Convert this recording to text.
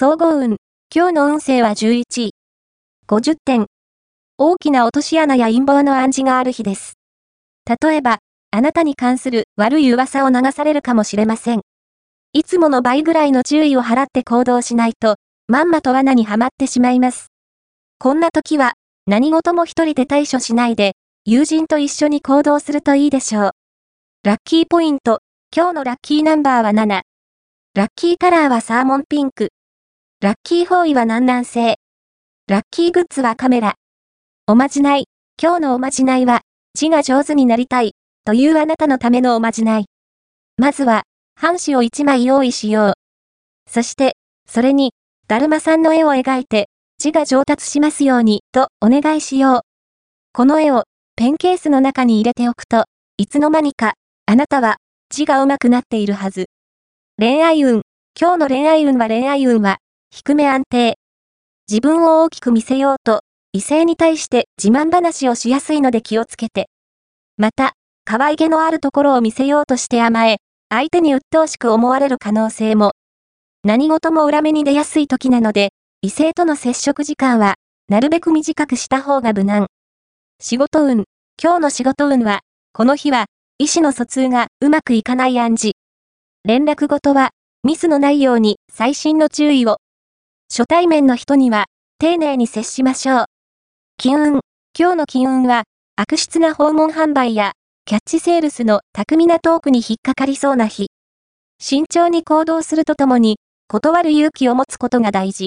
総合運。今日の運勢は11位。50点。大きな落とし穴や陰謀の暗示がある日です。例えば、あなたに関する悪い噂を流されるかもしれません。いつもの倍ぐらいの注意を払って行動しないと、まんまと罠にはまってしまいます。こんな時は、何事も一人で対処しないで、友人と一緒に行動するといいでしょう。ラッキーポイント。今日のラッキーナンバーは7。ラッキーカラーはサーモンピンク。ラッキー方位は南南西。ラッキーグッズはカメラ。おまじない。今日のおまじないは、字が上手になりたい、というあなたのためのおまじない。まずは、半紙を1枚用意しよう。そして、それに、だるまさんの絵を描いて、字が上達しますように、とお願いしよう。この絵を、ペンケースの中に入れておくと、いつの間にか、あなたは、字が上手くなっているはず。恋愛運。今日の恋愛運は恋愛運は、低め安定。自分を大きく見せようと、異性に対して自慢話をしやすいので気をつけて。また、可愛げのあるところを見せようとして甘え、相手に鬱陶しく思われる可能性も。何事も裏目に出やすい時なので、異性との接触時間は、なるべく短くした方が無難。仕事運。今日の仕事運は、この日は、意思の疎通がうまくいかない暗示。連絡事は、ミスのないように細心の注意を。初対面の人には、丁寧に接しましょう。金運。今日の金運は、悪質な訪問販売や、キャッチセールスの巧みなトークに引っかかりそうな日。慎重に行動するとともに、断る勇気を持つことが大事。